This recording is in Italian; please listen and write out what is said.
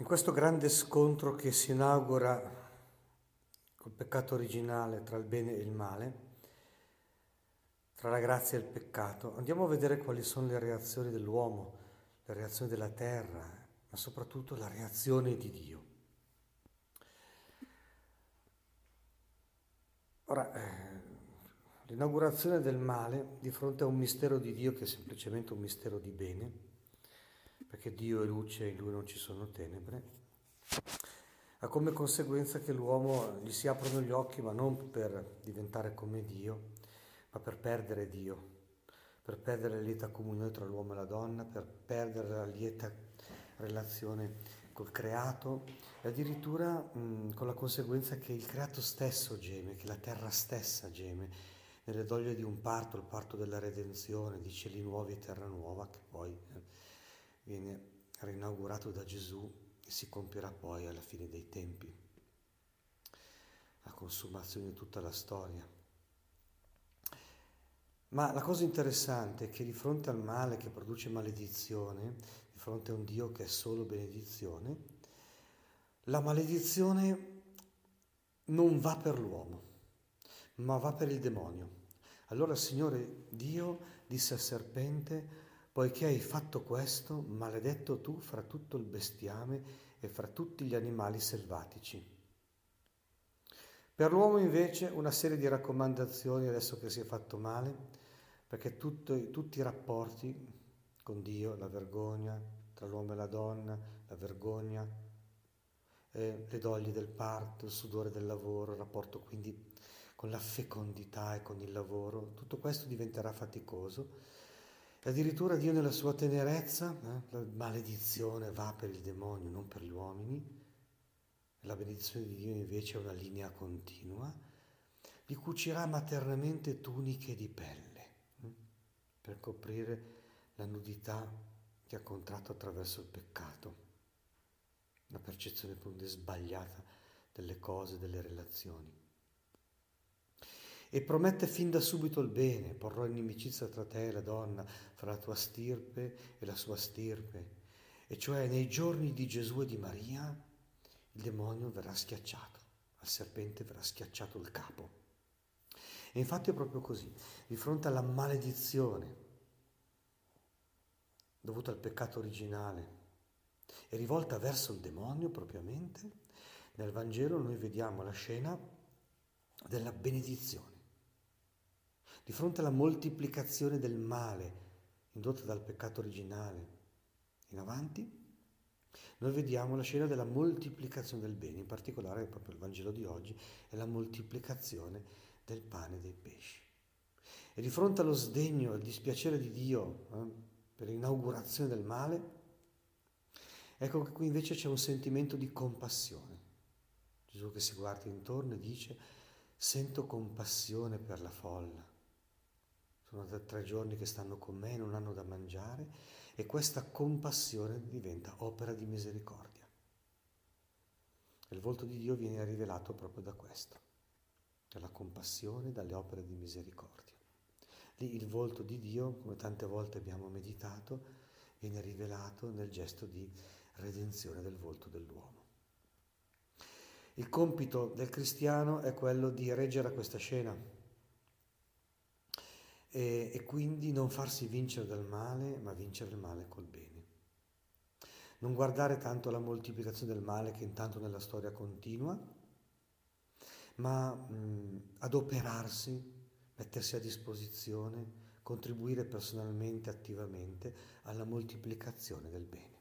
In questo grande scontro che si inaugura col peccato originale tra il bene e il male, tra la grazia e il peccato, andiamo a vedere quali sono le reazioni dell'uomo, le reazioni della terra, ma soprattutto la reazione di Dio. Ora, eh, l'inaugurazione del male di fronte a un mistero di Dio che è semplicemente un mistero di bene, perché Dio è luce e in lui non ci sono tenebre, ha come conseguenza che l'uomo gli si aprono gli occhi, ma non per diventare come Dio, ma per perdere Dio, per perdere la lieta comunione tra l'uomo e la donna, per perdere la lieta relazione col creato. E addirittura mh, con la conseguenza che il creato stesso geme, che la terra stessa geme, nelle doglie di un parto, il parto della redenzione, di cieli nuovi e terra nuova, che poi eh, viene rinaugurato da Gesù e si compierà poi alla fine dei tempi, la consumazione di tutta la storia. Ma la cosa interessante è che di fronte al male che produce maledizione, di fronte a un Dio che è solo benedizione, la maledizione non va per l'uomo, ma va per il demonio. Allora il Signore Dio disse al serpente, Poiché hai fatto questo, maledetto tu fra tutto il bestiame e fra tutti gli animali selvatici. Per l'uomo invece una serie di raccomandazioni adesso che si è fatto male, perché tutto, tutti i rapporti con Dio, la vergogna tra l'uomo e la donna, la vergogna, eh, le doglie del parto, il sudore del lavoro, il rapporto quindi con la fecondità e con il lavoro, tutto questo diventerà faticoso addirittura Dio nella sua tenerezza, eh, la maledizione va per il demonio, non per gli uomini, la benedizione di Dio invece è una linea continua, gli cucirà maternamente tuniche di pelle eh, per coprire la nudità che ha contratto attraverso il peccato, la percezione sbagliata delle cose, delle relazioni e promette fin da subito il bene, porrò inimicizia tra te e la donna, fra la tua stirpe e la sua stirpe. E cioè nei giorni di Gesù e di Maria il demonio verrà schiacciato, al serpente verrà schiacciato il capo. E infatti è proprio così, di fronte alla maledizione dovuta al peccato originale e rivolta verso il demonio propriamente, nel Vangelo noi vediamo la scena della benedizione. Di fronte alla moltiplicazione del male indotta dal peccato originale in avanti, noi vediamo la scena della moltiplicazione del bene, in particolare proprio il Vangelo di oggi è la moltiplicazione del pane e dei pesci. E di fronte allo sdegno, al dispiacere di Dio eh, per l'inaugurazione del male, ecco che qui invece c'è un sentimento di compassione. Gesù che si guarda intorno e dice, sento compassione per la folla sono da tre giorni che stanno con me non hanno da mangiare e questa compassione diventa opera di misericordia. il volto di Dio viene rivelato proprio da questo, dalla compassione, dalle opere di misericordia. Lì il volto di Dio, come tante volte abbiamo meditato, viene rivelato nel gesto di redenzione del volto dell'uomo. Il compito del cristiano è quello di reggere a questa scena, e, e quindi non farsi vincere dal male, ma vincere il male col bene. Non guardare tanto alla moltiplicazione del male che intanto nella storia continua, ma mh, adoperarsi, mettersi a disposizione, contribuire personalmente, attivamente alla moltiplicazione del bene.